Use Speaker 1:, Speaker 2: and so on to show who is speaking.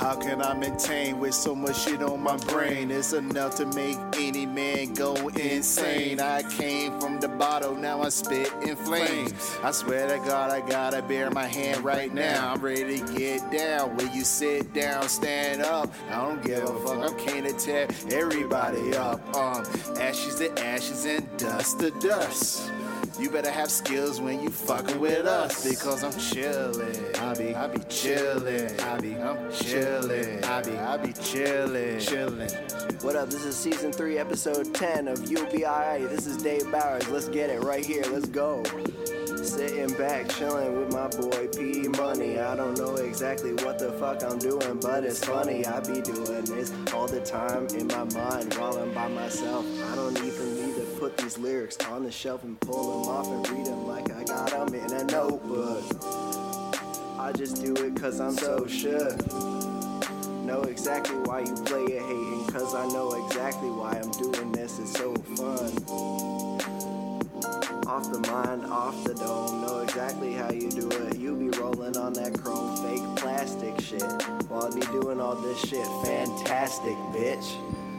Speaker 1: How can I maintain with so much shit on my brain? It's enough to make any man go insane. I came from the bottle, now I spit in flames. I swear to God, I gotta bear my hand right now. I'm ready to get down. Will you sit down, stand up? I don't give a fuck. I'm keen to tear everybody up. Um, ashes to ashes and dust to dust. You better have skills when you fucking with us because I'm chillin'. I be, I be chillin'. I be, I'm chillin'. I be, I be chillin'. Chillin'.
Speaker 2: What up? This is season three, episode 10 of UBI. This is Dave Bowers. Let's get it right here. Let's go. Sitting back, chilling with my boy P Money. I don't know exactly what the fuck I'm doing, but it's funny. I be doing this all the time in my mind while I'm by myself. I don't lyrics on the shelf and pull them off and read them like I got them in a notebook. I just do it cause I'm so sure. Know exactly why you play it hating, cause I know exactly why I'm doing this. It's so fun. Off the mind, off the dome, know exactly how you do it. You be rolling on that chrome fake plastic shit while I be doing all this shit. Fantastic, bitch.